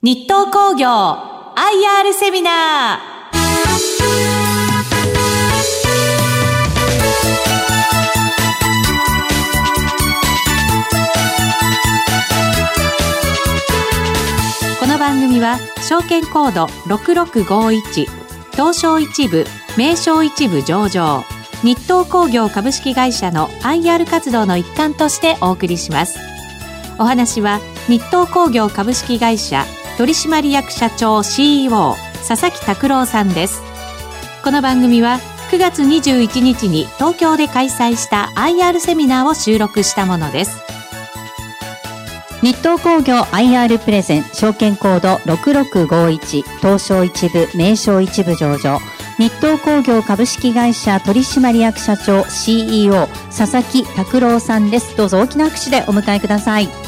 日東工業 IR セミナー。この番組は証券コード6651東証一部名称一部上場日東工業株式会社の IR 活動の一環としてお送りします。お話は日東工業株式会社取締役社長 CEO 佐々木拓郎さんです。この番組は9月21日に東京で開催した IR セミナーを収録したものです。日東工業 IR プレゼン証券コード6651東証一部名称一部上場。日東工業株式会社取締役社長 CEO 佐々木拓郎さんです。どうぞ大きな拍手でお迎えください。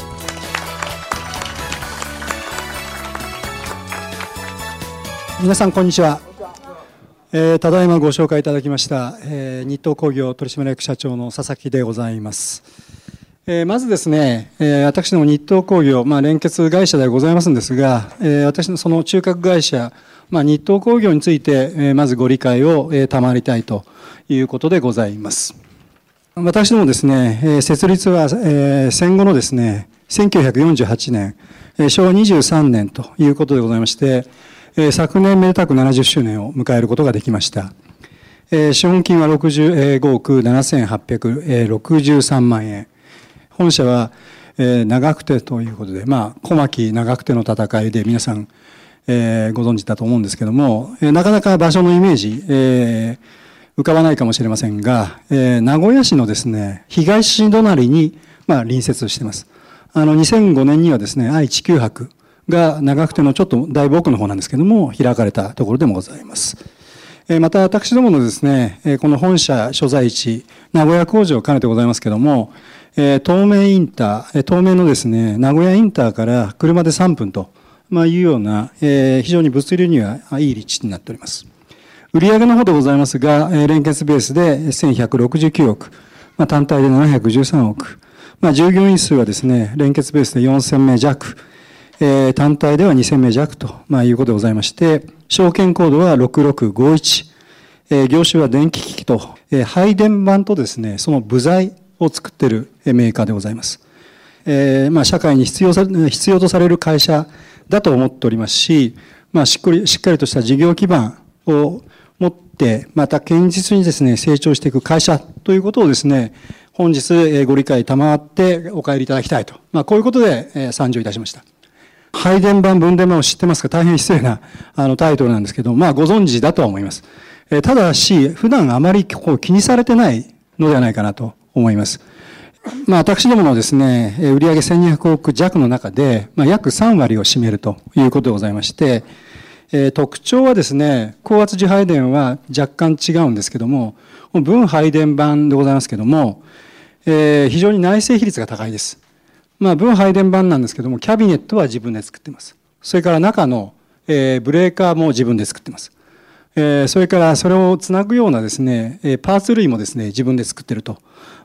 皆さんこんにちは、えー、ただいまご紹介いただきました、えー、日東工業取締役社長の佐々木でございます、えー、まずですね、えー、私ども日東工業、まあ、連結会社でございますんですが、えー、私のその中核会社、まあ、日東工業について、えー、まずご理解を、えー、賜りたいということでございます。私どもですね、えー、設立は、えー、戦後のですね1948年、えー、昭和23年ということでございましてえ昨年めでたく70周年を迎えることができました。え資本金は65億7863万円。本社はえ長久手ということで、まあ、小牧長久手の戦いで皆さんえご存知だと思うんですけども、えなかなか場所のイメージ、え浮かばないかもしれませんが、え名古屋市のですね、東隣に、まあ、隣接してます。あの、2005年にはですね、愛・地球博が長くてのちょっとだいぶ奥の方なんですけども、開かれたところでもございます。また私どものですね、この本社所在地、名古屋工場を兼ねてございますけども、東名インター、東名のですね、名古屋インターから車で3分というような、非常に物流にはいい立地になっております。売上の方でございますが、連結ベースで1169億、まあ、単体で713億、まあ、従業員数はですね、連結ベースで4000名弱、え、単体では2000名弱と、ま、いうことでございまして、証券コードは6651、え、業種は電気機器と、え、配電盤とですね、その部材を作っているメーカーでございます。え、ま、社会に必要さ必要とされる会社だと思っておりますし、まあ、しっかりしっかりとした事業基盤を持って、また堅実にですね、成長していく会社ということをですね、本日ご理解賜ってお帰りいただきたいと。まあ、こういうことで参上いたしました。配電盤、分電盤を知ってますか？大変失礼な あのタイトルなんですけど、まあご存知だとは思います。え、ただし、普段あまりこう気にされてないのではないかなと思います。まあ私どものですね、売上1200億弱の中で、まあ約3割を占めるということでございまして、え、特徴はですね、高圧受配電は若干違うんですけども、分配電盤でございますけども、えー、非常に内製比率が高いです。まあ、分配電盤なんですけども、キャビネットは自分で作ってます。それから中の、えー、ブレーカーも自分で作ってます。えー、それからそれをつなぐようなですね、パーツ類もですね、自分で作ってると、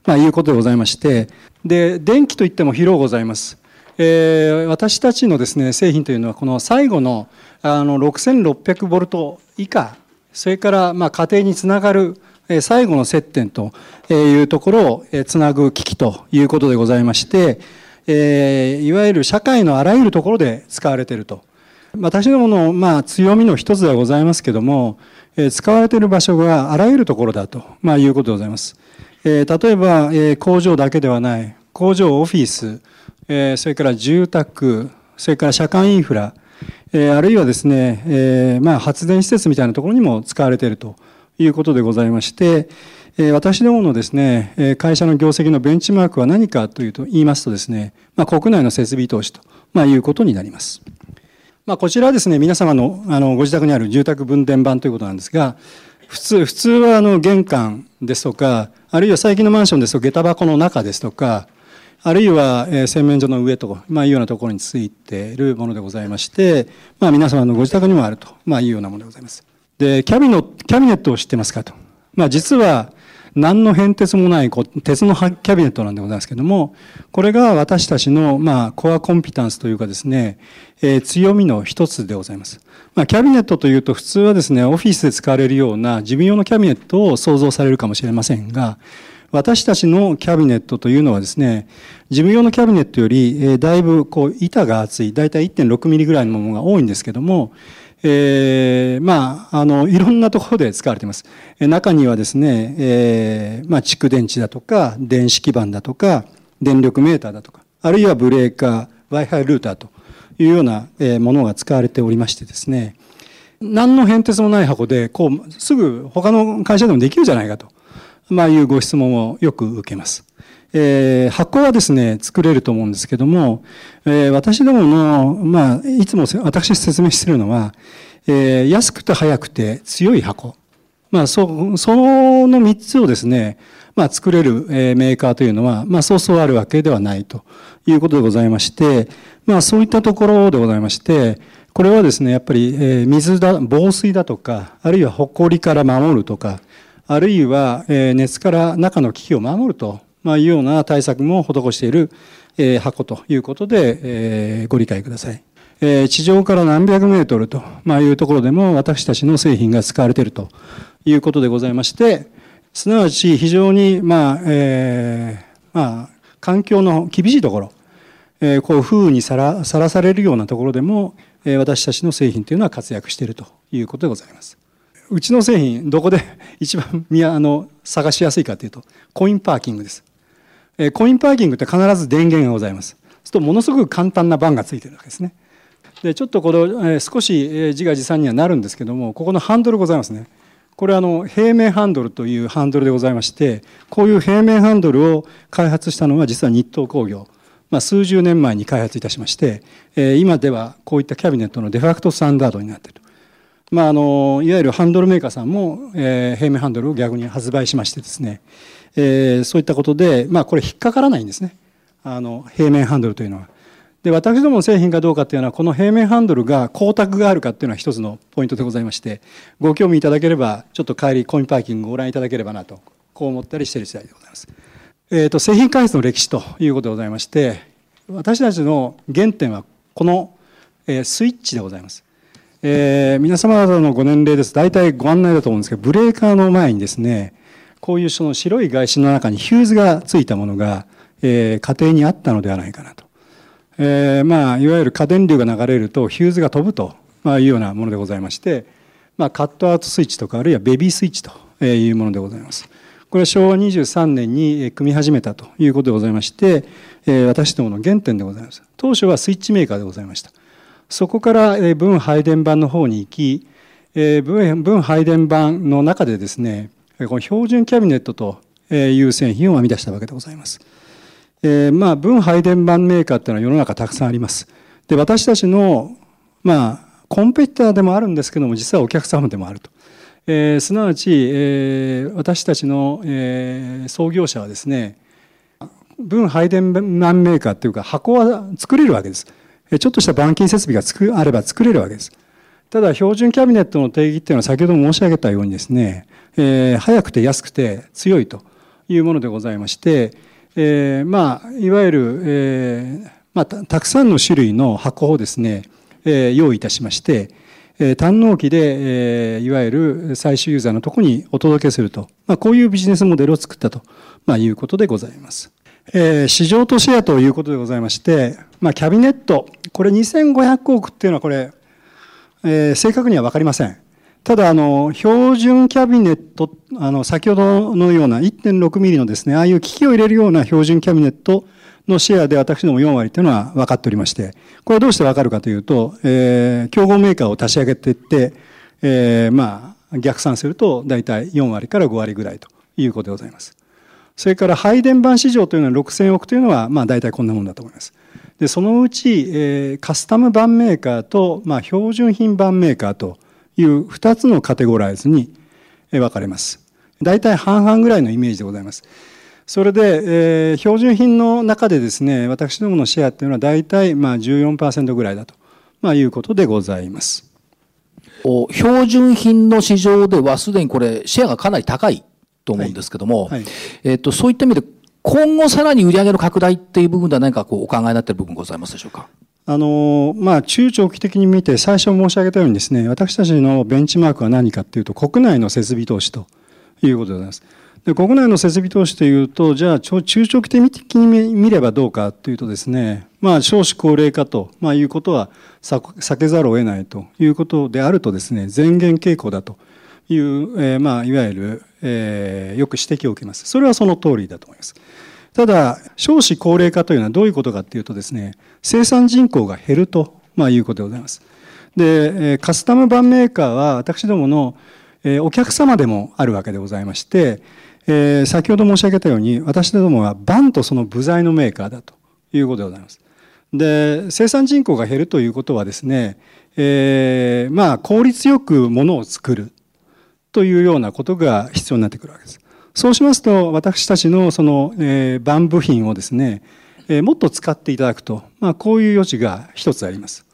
まあ、いうことでございまして、で、電気といっても広ございます。えー、私たちのですね、製品というのは、この最後のあの6600ボルト以下、それからまあ家庭につながる最後の接点というところをつなぐ機器ということでございまして、えー、いわゆる社会のあらゆるところで使われていると。私どもの、まあ、強みの一つではございますけども、えー、使われている場所があらゆるところだと、まあ、いうことでございます。えー、例えば、えー、工場だけではない、工場、オフィス、えー、それから住宅、それから社会インフラ、えー、あるいはですね、えー、まあ、発電施設みたいなところにも使われているということでございまして、私どものですね、会社の業績のベンチマークは何かというと言いますとですね、まあ、国内の設備投資と、まあ、いうことになります。まあ、こちらはですね、皆様のあのご自宅にある住宅分電盤ということなんですが、普通、普通はあの玄関ですとか、あるいは最近のマンションですと下駄箱の中ですとか、あるいは、え、洗面所の上と、まあ、いうようなところについているものでございまして、まあ、皆様のご自宅にもあると、まあ、いうようなものでございます。で、キャビの、キャビネットを知ってますかと。まあ、実は、何の変哲もないこう鉄のキャビネットなんでございますけども、これが私たちの、まあ、コアコンピタンスというかですね、えー、強みの一つでございます。まあ、キャビネットというと普通はですね、オフィスで使われるような自分用のキャビネットを想像されるかもしれませんが、私たちのキャビネットというのはですね、事務用のキャビネットより、えー、だいぶこう板が厚い、だいたい1.6ミリぐらいのものが多いんですけども、えー、まあ、あの、いろんなところで使われています。中にはですね、えー、まあ、蓄電池だとか、電子基板だとか、電力メーターだとか、あるいはブレーカー、Wi-Fi ルーターというようなものが使われておりましてですね、何の変哲もない箱で、こう、すぐ他の会社でもできるじゃないかと、まあ、いうご質問をよく受けます。えー、箱はですね、作れると思うんですけども、えー、私どもの、まあ、いつも私説明してるのは、えー、安くて早くて強い箱。まあ、そ、その3つをですね、まあ、作れる、えメーカーというのは、まあ、そうそうあるわけではないということでございまして、まあ、そういったところでございまして、これはですね、やっぱり、え、水だ、防水だとか、あるいは埃から守るとか、あるいは、え、熱から中の機器を守るとまあ、いうような対策も施している、えー、箱ということで、えー、ご理解ください。えー、地上から何百メートルと、まあ、いうところでも私たちの製品が使われているということでございまして、すなわち非常に、まあ、えー、まあ、環境の厳しいところ、えー、こう風雨にさらされるようなところでも、えー、私たちの製品というのは活躍しているということでございます。うちの製品、どこで 一番あの探しやすいかというと、コインパーキングです。えコインパーキングって必ず電源がございます。するとものすごく簡単なバンがついてるわけですね。でちょっとこの、え少し自画自賛にはなるんですけどもここのハンドルございますね。これはあの平面ハンドルというハンドルでございましてこういう平面ハンドルを開発したのは実は日東工業、まあ、数十年前に開発いたしまして、え今ではこういったキャビネットのデファクトスタンダードになっているまあ、あのいわゆるハンドルメーカーさんも、え、平面ハンドルを逆に発売しましてですね、えー、そういったことで、まあ、これ引っかからないんですねあの平面ハンドルというのは。で私どもの製品かどうかっていうのはこの平面ハンドルが光沢があるかっていうのは一つのポイントでございましてご興味いただければちょっと帰りコインパーキングをご覧いただければなとこう思ったりしている次第でございます。えーと、製品開発の歴史ということでございまして私たちの原点はこの、えー、スイッチでございます。えー、皆様方のご年齢です大体ご案内だと思うんですけどブレーカーの前にですねこういうその白い外芯の中にヒューズがついたものが、えー、家庭にあったのではないかなと。えー、まあ、いわゆる過電流が流れるとヒューズが飛ぶと、まあ、いうようなものでございまして、まあ、カットアウトスイッチとかあるいはベビースイッチというものでございます。これは昭和23年に組み始めたということでございまして、え、私どもの原点でございます。当初はスイッチメーカーでございました。そこから分配電盤の方に行き、分配電盤の中でですね、この標準キャビネットという製品を編み出したわけでございます。えー、まあ、分配電盤メーカーっていうのは世の中たくさんあります。で、私たちの、まあ、コンペティターでもあるんですけども、実はお客様でもあると。えー、すなわち、えー、私たちの、えー、創業者はですね、分配電盤メーカーっていうか箱は作れるわけです。ちょっとした板金設備がつくあれば作れるわけです。ただ標準キャビネットの定義っていうのは先ほど申し上げたようにですね、えー、早くて安くて強いというものでございまして、えー、まあいわゆる、えーまあ、たくさんの種類の箱をですね、えー、用意いたしまして、えー、単納期で、えー、いわゆる最終ユーザーのとこにお届けすると、まあ、こういうビジネスモデルを作ったと、まあ、いうことでございます。えー、市場とシェアということでございまして、まあ、キャビネット、これ2500億っていうのはこれ、えー、正確には分かりません。ただ、あの、標準キャビネット、あの、先ほどのような1.6ミリのですね、ああいう機器を入れるような標準キャビネットのシェアで私ども4割というのは分かっておりまして、これはどうして分かるかというと、えー、競合メーカーを足し上げていって、えー、まあ、逆算すると大体4割から5割ぐらいということでございます。それから配電盤市場というのは6000億というのは、まあ大体こんなもんだと思います。で、そのうち、えー、カスタム版メーカーと、まあ標準品版メーカーという2つのカテゴライズに分かれます。大体半々ぐらいのイメージでございます。それで、えー、標準品の中でですね、私どものシェアっていうのは大体まあ14%ぐらいだと、まあ、いうことでございます。標準品の市場ではすでにこれシェアがかなり高いと思うんですけども、はいはい、えっ、と、そういった意味で、今後さらに売上の拡大っていう部分では何かこうお考えになっている部分ございますでしょうか？あの、まあ、中長期的に見て、最初申し上げたようにですね、私たちのベンチマークは何かっていうと、国内の設備投資ということでございます。で国内の設備投資というと、じゃあ、中長期的に見ればどうかというとですね、まあ、少子高齢化と、まあ、いうことは避けざるを得ないということであるとですね、前言傾向だという、えー、まあ、いわゆる、えー、よく指摘を受けます。それはその通りだと思います。ただ、少子高齢化というのはどういうことかというとですね、生産人口が減ると、まあ、いうことでございます。で、カスタム版メーカーは私どものお客様でもあるわけでございまして、えー、先ほど申し上げたように、私どもはバンとその部材のメーカーだということでございます。で、生産人口が減るということはですね、えー、まあ、効率よくものを作るというようなことが必要になってくるわけです。そうしますと、私たちのその、えー、バン部品をですね、えー、もっと使っていただくと、まあ、こういう余地が一つあります。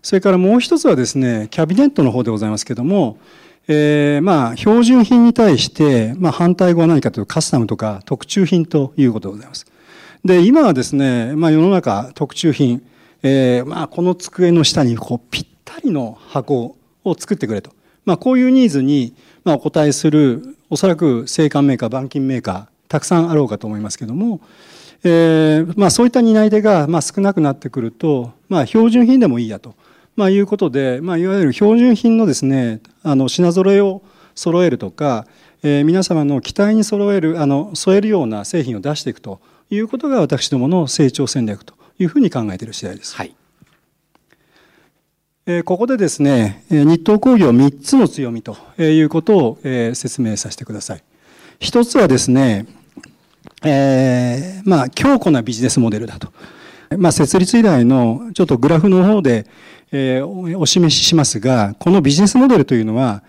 それからもう一つはですね、キャビネットの方でございますけども、えー、まあ、標準品に対して、まあ、反対語は何かというと、カスタムとか特注品ということでございます。で、今はですね、まあ、世の中特注品、えー、まあ、この机の下にこうぴったりの箱を作ってくれと。まあ、こういうニーズに、まあ、お答えする、おそらく製缶メーカー、板金メーカー、たくさんあろうかと思いますけども、えー、まあ、そういった担い手が、まあ、少なくなってくると、まあ、標準品でもいいやと。まあ、いうことで、まあ、いわゆる標準品のですね、あの、品揃えを揃えるとか、えー、皆様の期待に揃える、あの、添えるような製品を出していくということが私どもの成長戦略というふうに考えている次第です。はい。ここでですね、日東工業3つの強みということを、説明させてください。一つはですね、えー、まあ、強固なビジネスモデルだと。まあ、設立以来のちょっとグラフの方で、えー、お示ししますが、このビジネスモデルというのは、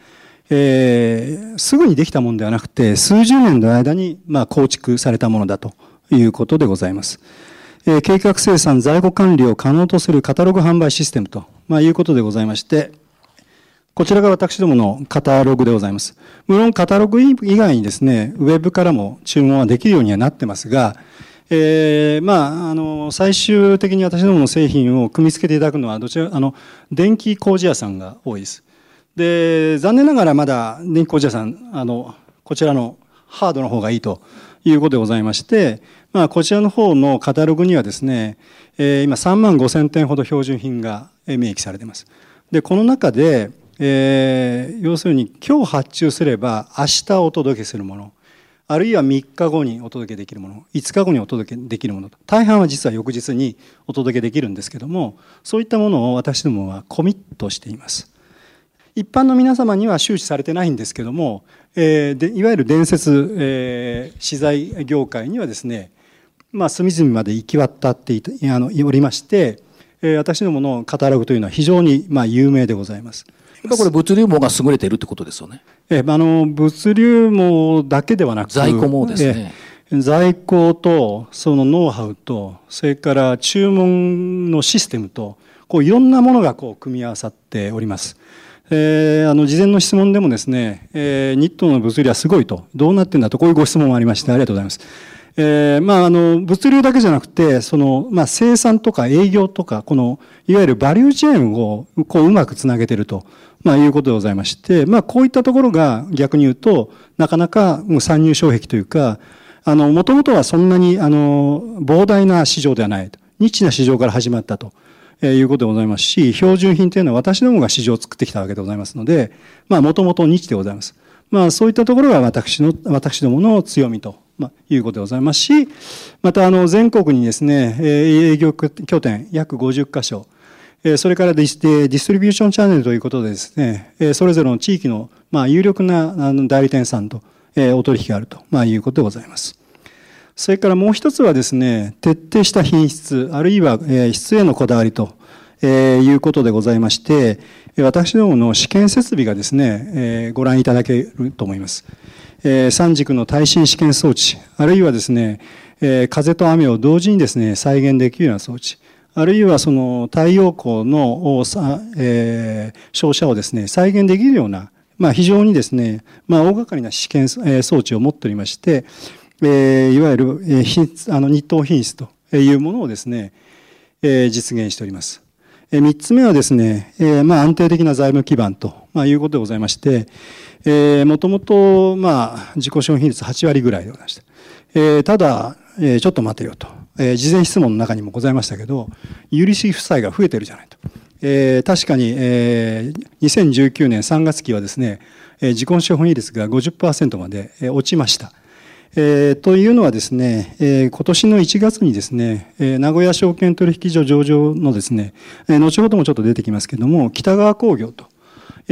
えー、すぐにできたものではなくて、数十年の間に、まあ、構築されたものだということでございます。え、計画生産、在庫管理を可能とするカタログ販売システムと、まあ、いうことでございまして、こちらが私どものカタログでございます。無論カタログ以外にですね、ウェブからも注文はできるようにはなってますが、えー、まあ、あの、最終的に私どもの製品を組み付けていただくのは、どちら、あの、電気工事屋さんが多いです。で、残念ながらまだ電気工事屋さん、あの、こちらのハードの方がいいということでございまして、まあ、こちらの方のカタログにはですね、えー、今3万5千点ほど標準品が明記されています。で、この中で、えー、要するに今日発注すれば明日お届けするもの、あるいは3日後にお届けできるもの、5日後にお届けできるものと、大半は実は翌日にお届けできるんですけども、そういったものを私どもはコミットしています。一般の皆様には周知されてないんですけども、えー、でいわゆる伝説、えー、資材業界にはですね、まあ、隅々まで行き渡っていたあのおりまして、えー、私どものカタログというのは非常にまあ有名でございます。やっぱこれ物流網が優れているってことですよね。えあの物流網だけではなく在庫網ですね。在庫とそのノウハウとそれから注文のシステムとこういろんなものがこう組み合わさっております。えー、あの事前の質問でもですね、えー、ニットの物流はすごいとどうなってんだとこういうご質問もありましてありがとうございます。えー、まあ、あの、物流だけじゃなくて、その、まあ、生産とか営業とか、この、いわゆるバリューチェーンを、こう、うまくつなげてると、まあ、いうことでございまして、まあ、こういったところが逆に言うと、なかなかもう参入障壁というか、あの、もともとはそんなに、あの、膨大な市場ではないと。ニッチな市場から始まったと。え、いうことでございますし、標準品というのは私どもが市場を作ってきたわけでございますので、まあ、もともとニッチでございます。まあ、そういったところが私の、私どもの強みとまあ、いうことでございますし、また、あの、全国にですね、営業拠点約50箇所、それからディストリビューションチャンネルということでですね、それぞれの地域の、まあ、有力な代理店さんとお取引があると、まあ、いうことでございます。それからもう一つはですね、徹底した品質、あるいは質へのこだわりとえいうことでございまして、私どもの試験設備がですね、えご覧いただけると思います。え三軸の耐震試験装置、あるいはですね、え風と雨を同時にですね、再現できるような装置、あるいはその太陽光の、えー、照射をですね、再現できるような、まあ、非常にですね、まあ、大掛かりな試験装置を持っておりまして、えー、いわゆる、えー、あの日当品質というものをですね、えー、実現しております。三つ目はですね、まあ安定的な財務基盤と、いうことでございまして、えー、もともと、まあ、自己資本比率8割ぐらいでございました。ただ、ちょっと待てよと、事前質問の中にもございましたけど、有利子負債が増えてるじゃないと。確かに、えー、2019年3月期はですね、自己資本比率が50%まで、落ちました。えー、というのはですね、えー、今年の1月にですね、えー、名古屋証券取引所上場のですね、えー、後ほどもちょっと出てきますけども、北川工業と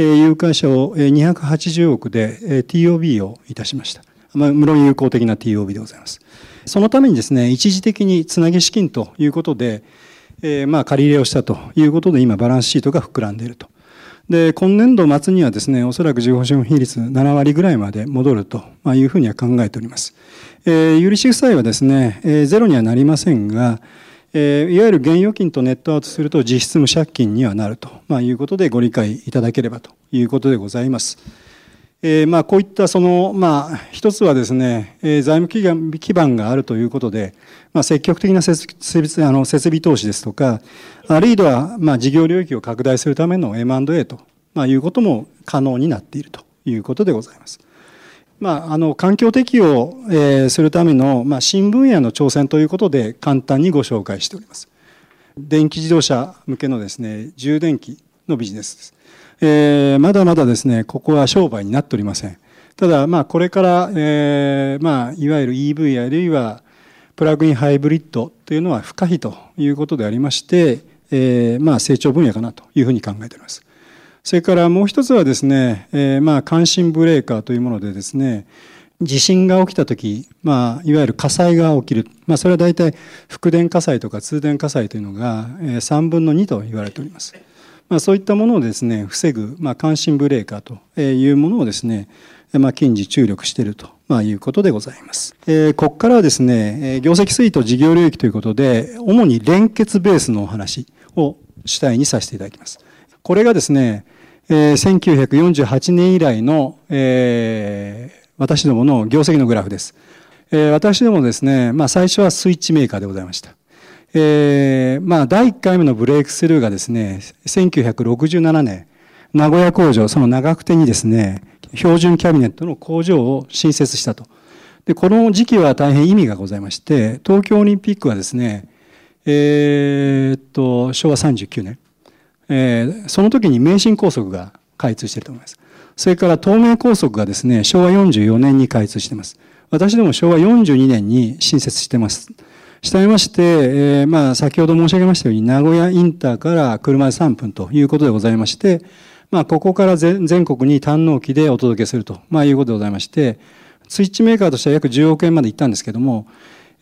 いう会社を280億で TOB をいたしました。まあ、無論有効的な TOB でございます。そのためにですね、一時的につなぎ資金ということで、えー、まあ借り入れをしたということで今バランスシートが膨らんでいると。で、今年度末にはですね、おそらく15資本比率7割ぐらいまで戻るというふうには考えております。えー、有利子負債はですね、えー、ゼロにはなりませんが、えー、いわゆる現預金とネットアウトすると実質無借金にはなると、まあ、いうことでご理解いただければということでございます。えー、まあこういったその、まあ一つはですね、えー、財務基盤があるということで、まあ積極的な設備あの設備投資ですとか、あるいはまあ事業領域を拡大するための M&A と、まあ、いうことも可能になっているということでございます。まあ、あの環境適用、えー、するための、まあ、新分野の挑戦ということで簡単にご紹介しております。電気自動車向けのですね充電器のビジネスです。えー、まだまだですね、ここは商売になっておりません。ただ、まあ、これから、えー、まあ、いわゆる EV あるいはプラグインハイブリッドというのは不可避ということでありまして、えー、まあ、成長分野かなというふうに考えております。それからもう一つはですね、えー、まあ、関心ブレーカーというものでですね、地震が起きた時、まあ、いわゆる火災が起きる。まあ、それは大体、福電火災とか通電火災というのが3分の2と言われております。まあ、そういったものをですね防ぐ、まあ、関心ブレーカーというものをですね、まあ、近似注力していると、まあ、いうことでございます。えー、ここからはですねえ業績推移と事業領域ということで主に連結ベースのお話を主体にさせていただきます。これがですね、えー、1948年以来の、えー、私どもの業績のグラフです。えー、私どもですね、まあ、最初はスイッチメーカーでございました。えー、まあ、第1回目のブレイクスルーがですね、1967年、名古屋工場、その長久手にですね、標準キャビネットの工場を新設したと。で、この時期は大変意味がございまして、東京オリンピックはですね、えー、っと、昭和39年、えー、その時に名神高速が開通していると思います。それから東名高速がですね、昭和44年に開通しています。私ども昭和42年に新設しています。しためまして、えー、まあ、先ほど申し上げましたように、名古屋インターから車で3分ということでございまして、まあ、ここから全国に単納機でお届けすると、まあ、いうことでございまして、スイッチメーカーとしては約10億円までいったんですけども、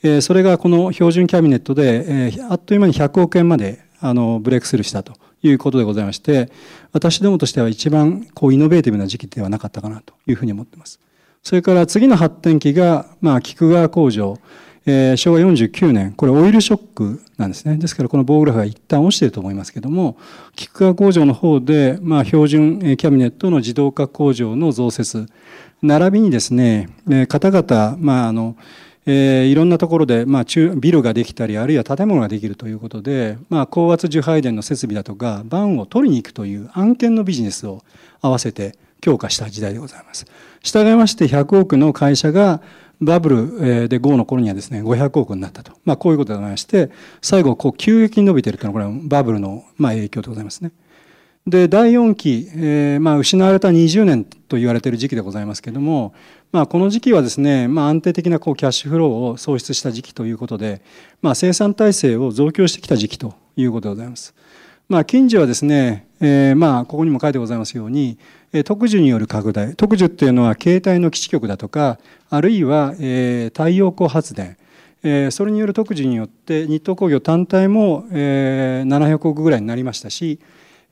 え、それがこの標準キャビネットで、え、あっという間に100億円まで、あの、ブレイクスルーしたということでございまして、私どもとしては一番、こう、イノベーティブな時期ではなかったかなというふうに思っています。それから次の発展期が、まあ、菊川工場、えー、昭和49年、これオイルショックなんですね。ですからこの棒グラフは一旦落ちていると思いますけども、菊川工場の方で、まあ、標準キャビネットの自動化工場の増設、並びにですね、え方々、まあ、あの、えー、いろんなところで、まあ、中ビルができたりあるいは建物ができるということで、まあ、高圧受配電の設備だとかバンを取りに行くという案件のビジネスを合わせて強化した時代でございます。従いまして100億の会社がバブルで5の頃にはですね、500億になったと。まあ、こういうことでございまして、最後、こう、急激に伸びているというのは、これはバブルの、まあ、影響でございますね。で、第4期、えー、まあ、失われた20年と言われている時期でございますけれども、まあ、この時期はですね、まあ、安定的なこうキャッシュフローを創出した時期ということで、まあ、生産体制を増強してきた時期ということでございます。まあ、近時はですね、えー、まあ、ここにも書いてございますように、特需による拡大。特需っていうのは携帯の基地局だとか、あるいは、えー、太陽光発電。えー、それによる特需によって日東工業単体も、えー、700億ぐらいになりましたし、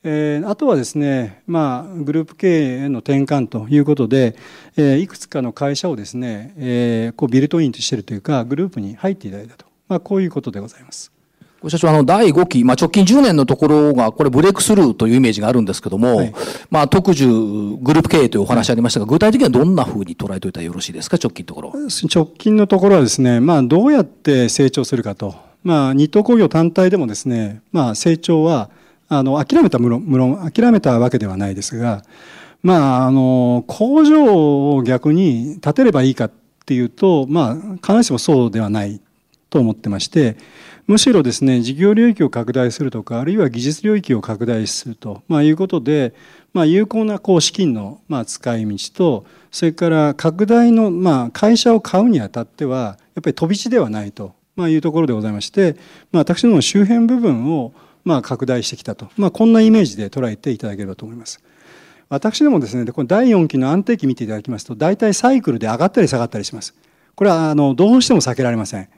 えー、あとはですね、まあ、グループ経営への転換ということで、えー、いくつかの会社をですね、えー、こうビルトインとしてるというか、グループに入っていただいたと。まあ、こういうことでございます。社長、あの、第5期、まあ、直近10年のところが、これブレイクスルーというイメージがあるんですけども、はい、まあ、特需グループ経営というお話ありましたが、具体的にはどんなふうに捉えておいたらよろしいですか、直近のところ。直近のところはですね、まあ、どうやって成長するかと。まあ、日東工業単体でもですね、まあ、成長は、あの、諦めた無論、無論、諦めたわけではないですが、まあ、あの、工場を逆に建てればいいかっていうと、まあ、必ずしもそうではないと思ってまして、むしろですね事業領域を拡大するとかあるいは技術領域を拡大すると、まあ、いうことで、まあ、有効なこう資金のまあ使い道とそれから拡大のまあ会社を買うにあたってはやっぱり飛び地ではないと、まあ、いうところでございまして、まあ、私の周辺部分をまあ拡大してきたと、まあ、こんなイメージで捉えていただければと思います。私どもですねこの第4期の安定期見ていただきますと大体サイクルで上がったり下がったりします。これはあのどうしても避けられません。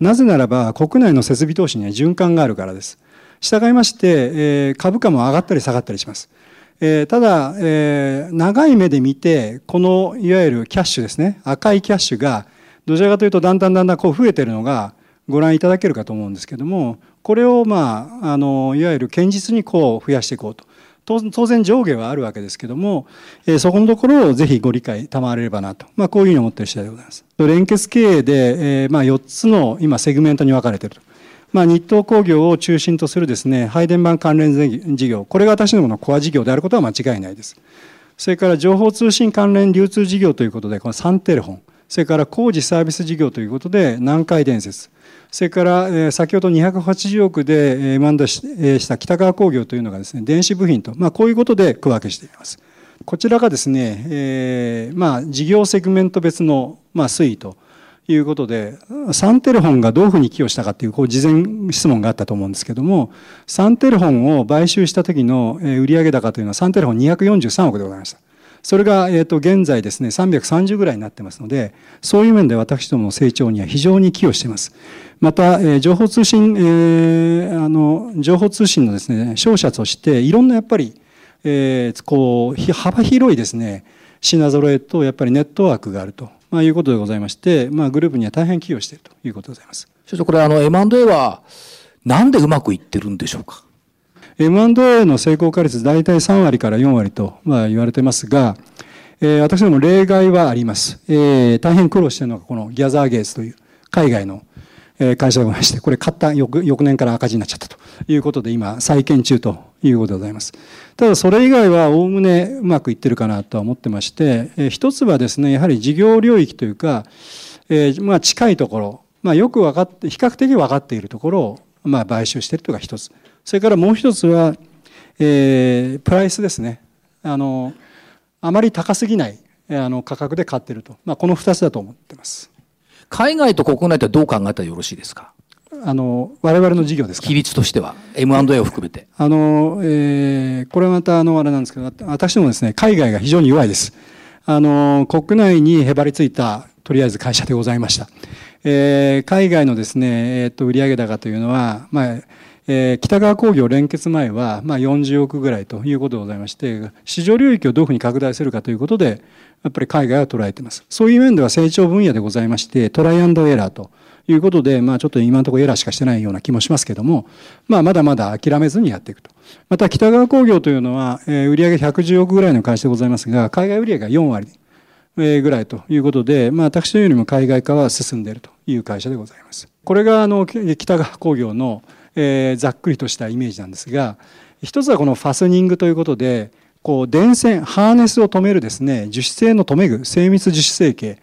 なぜならば国内の設備投資には循環があるからです。従いまして、えー、株価も上がったり下がったりします。えー、ただ、えー、長い目で見て、このいわゆるキャッシュですね、赤いキャッシュが、どちらかというとだんだんだんだんこう増えてるのがご覧いただけるかと思うんですけども、これをまあ、あの、いわゆる堅実にこう増やしていこうと。当然上下はあるわけですけども、えー、そこのところをぜひご理解賜れればなと、まあ、こういうふうに思っている次第でございます。連結経営で、えー、まあ4つの今セグメントに分かれていると。まあ、日東工業を中心とするですね、配電盤関連事業、これが私どものコア事業であることは間違いないです。それから情報通信関連流通事業ということで、このサンテレフォン、それから工事サービス事業ということで、南海伝説、それから、え先ほど280億で M&A した北川工業というのがですね、電子部品と、まあ、こういうことで区分けしています。こちらがですね、えー、まあ、事業セグメント別の、まあ、推移ということで、サンテレフォンがどういうふうに寄与したかっていう、こう、事前質問があったと思うんですけども、サンテレフォンを買収した時の売上高というのは、サンテレフォン243億でございました。それが、えー、と現在ですね330ぐらいになってますのでそういう面で私どもの成長には非常に寄与しています。また、えー、情報通信、えー、あの情報通信のですね商社としていろんなやっぱり、えー、こう幅広いですね品揃えとやっぱりネットワークがあると、まあ、いうことでございまして、まあ、グループには大変寄与しているということでございます。所長これあの M&A はなんでうまくいってるんでしょうか？M&A の成功化率大体3割から4割と、まあ、言われてますが、えー、私ども例外はあります。えー、大変苦労しているのがこのギャザーゲースという海外の会社でございまして、これ買った翌翌年から赤字になっちゃったということで今再建中ということでございます。ただそれ以外はおおむねうまくいってるかなとは思ってまして、えー、一つはですね、やはり事業領域というか、えー、まあ近いところ、まあよく分かって、比較的分かっているところをまあ買収しているというのが一つ。それからもう一つは、えー、プライスですね。あの、あまり高すぎないあの価格で買っていると。まあ、この二つだと思ってます。海外と国内とはどう考えたらよろしいですか？あの、我々の事業ですか？比率としては。M&A を含めて。あの、えー、これまたあの、あれなんですけど、私どもですね、海外が非常に弱いです。あの、国内にへばりついた、とりあえず会社でございました。えー、海外のですね、えっ、ー、と、売上高というのは、まあ、えー、北川工業連結前は、まあ、40億ぐらいということでございまして、市場領域をどういうふうに拡大するかということで、やっぱり海外は捉えています。そういう面では成長分野でございまして、トライアンドエラーということで、まあ、ちょっと今のところエラーしかしてないような気もしますけども、まあ、まだまだ諦めずにやっていくと。また、北川工業というのは、えー、売上110億ぐらいの会社でございますが、海外売上が4割。ぐらいということで、まあ、私よりも海外化は進んでいるという会社でございます。これがあの北川工業のえー、ざっくりとしたイメージなんですが一つはこのファスニングということでこう電線ハーネスを止めるですね樹脂製の留め具精密樹脂成形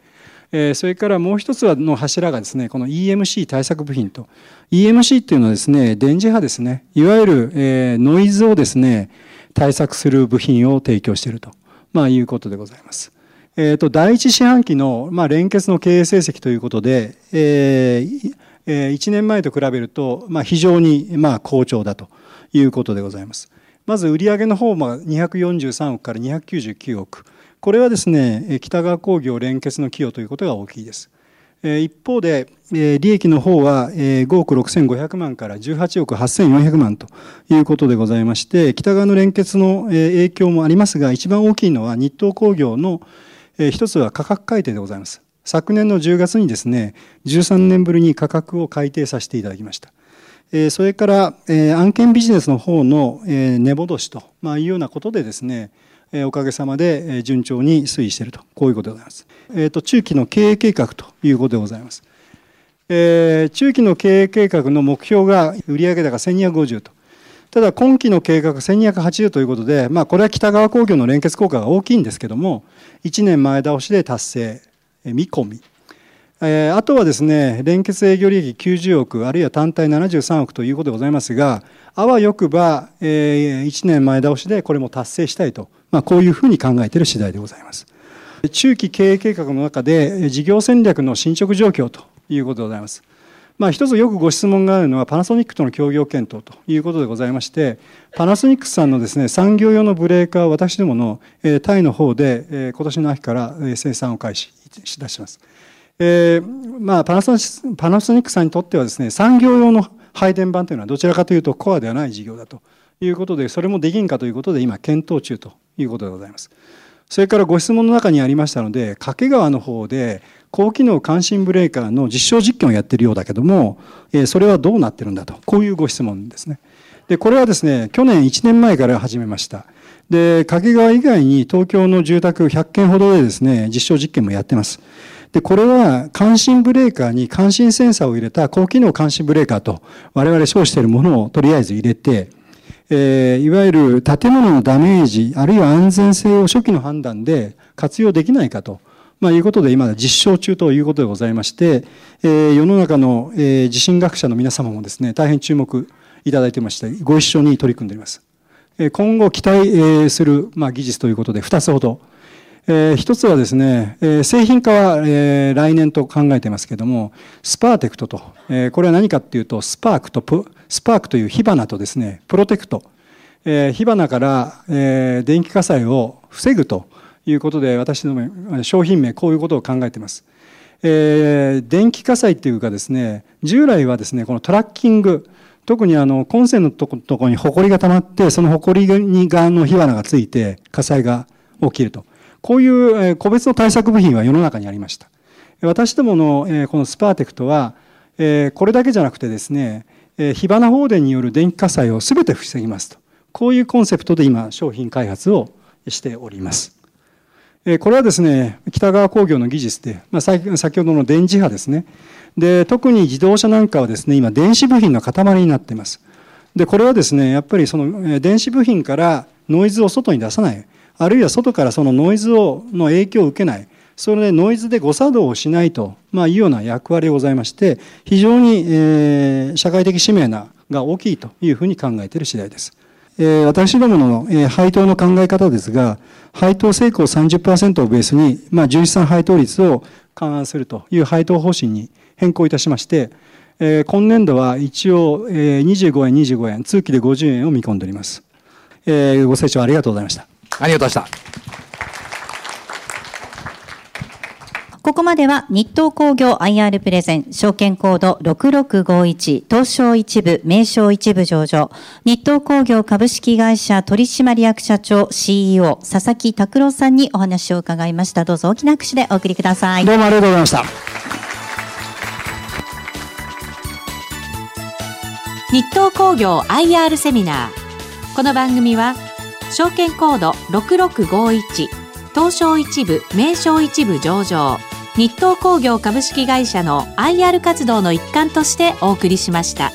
え、それからもう一つの柱がですね、この EMC 対策部品と。EMC っていうのはですね、電磁波ですね。いわゆる、ノイズをですね、対策する部品を提供していると、まあ、いうことでございます。えっ、ー、と、第一四半期の、まあ、連結の経営成績ということで、えー、1年前と比べると、まあ、非常にまあ好調だということでございます。まず売上の方も243億から299億。これはですね、北川工業連結の寄与ということが大きいです。一方で、利益の方は5億6500万から18億8400万ということでございまして、北川の連結の影響もありますが、一番大きいのは日東工業の一つは価格改定でございます。昨年の10月にですね、13年ぶりに価格を改定させていただきました。それから、案件ビジネスの方の値戻しと、いうようなことでですね、おかげさまで順調に推移していると、こういうことでございます。えー、と中期の経営計画ということでございます。えー、中期の経営計画の目標が売上高1250と。ただ今期の計画1280ということで、まあ、これは北川工業の連結効果が大きいんですけども、1年前倒しで達成見込み。えー、あとはですね、連結営業利益90億、あるいは単体73億ということでございますが、あわよくば、えー、1年前倒しでこれも達成したいと、まあ、こういうふうに考えている次第でございます。中期経営計画の中で事業戦略の進捗状況ということでございます。まあ、一つよくご質問があるのはパナソニックとの協業検討ということでございましてパナソニックさんのですね産業用のブレーカーを私どものタイの方で今年の秋から生産を開始しだします。えーまあ、パナソニックさんにとってはですね産業用の配電盤というのはどちらかというとコアではない事業だということでそれもできんかということで今検討中ということでございます。それからご質問の中にありましたので掛川の方で高機能感震ブレーカーの実証実験をやっているようだけどもそれはどうなってるんだとこういうご質問ですね。でこれはですね去年1年前から始めました。で掛川以外に東京の住宅100件ほどでですね実証実験もやってます。でこれは感震ブレーカーに感震センサーを入れた高機能感震ブレーカーと我々称しているものをとりあえず入れてえー、いわゆる建物のダメージ、あるいは安全性を初期の判断で活用できないかと、まあ、いうことで今実証中ということでございまして、えー、世の中の、えー、地震学者の皆様もですね、大変注目いただいてまして、ご一緒に取り組んでおります。今後期待、する、まあ、技術ということで2つほど、え、一つはですね、え、製品化は、え、来年と考えてますけども、スパーテクトと、え、これは何かっていうと、スパークと、スパークという火花とですね、プロテクト、え、火花から、え、電気火災を防ぐということで、私の商品名、こういうことを考えています。え、電気火災っていうかですね、従来はですね、このトラッキング、特にあの、コンセントのところに埃が溜まって、その埃に側の火花がついて火災が起きると。こういう個別の対策部品は世の中にありました。私どものこのスパーテクトは、これだけじゃなくてですね、火花放電による電気火災を全て防ぎますと。こういうコンセプトで今商品開発をしております。これはですね、北川工業の技術で、まあ、先ほどの電磁波ですね。で、特に自動車なんかはですね、今電子部品の塊になっています。で、これはですね、やっぱりその電子部品からノイズを外に出さない。あるいは外からそのノイズをの影響を受けない。それでノイズで誤作動をしないと、まあ、いうような役割がございまして、非常に、えー、社会的使命なが大きいというふうに考えている次第です。えー、私どもの、えー、配当の考え方ですが、配当成功30%をベースに、まあ、純資産配当率を勘案するという配当方針に変更いたしまして、えー、今年度は一応、えー、25円、25円、通期で50円を見込んでおります。えー、ご清聴ありがとうございました。ありがとうございました。ここまでは日東工業 IR プレゼン、証券コード6651、東証一部、名称一部上場、日東工業株式会社取締役社長 CEO、佐々木拓郎さんにお話を伺いました。どうぞ大きな拍手でお送りください。どうもありがとうございました。日東工業 IR セミナー。この番組は、証券コード6651、東証一部、名称一部上場、日東工業株式会社の IR 活動の一環としてお送りしました。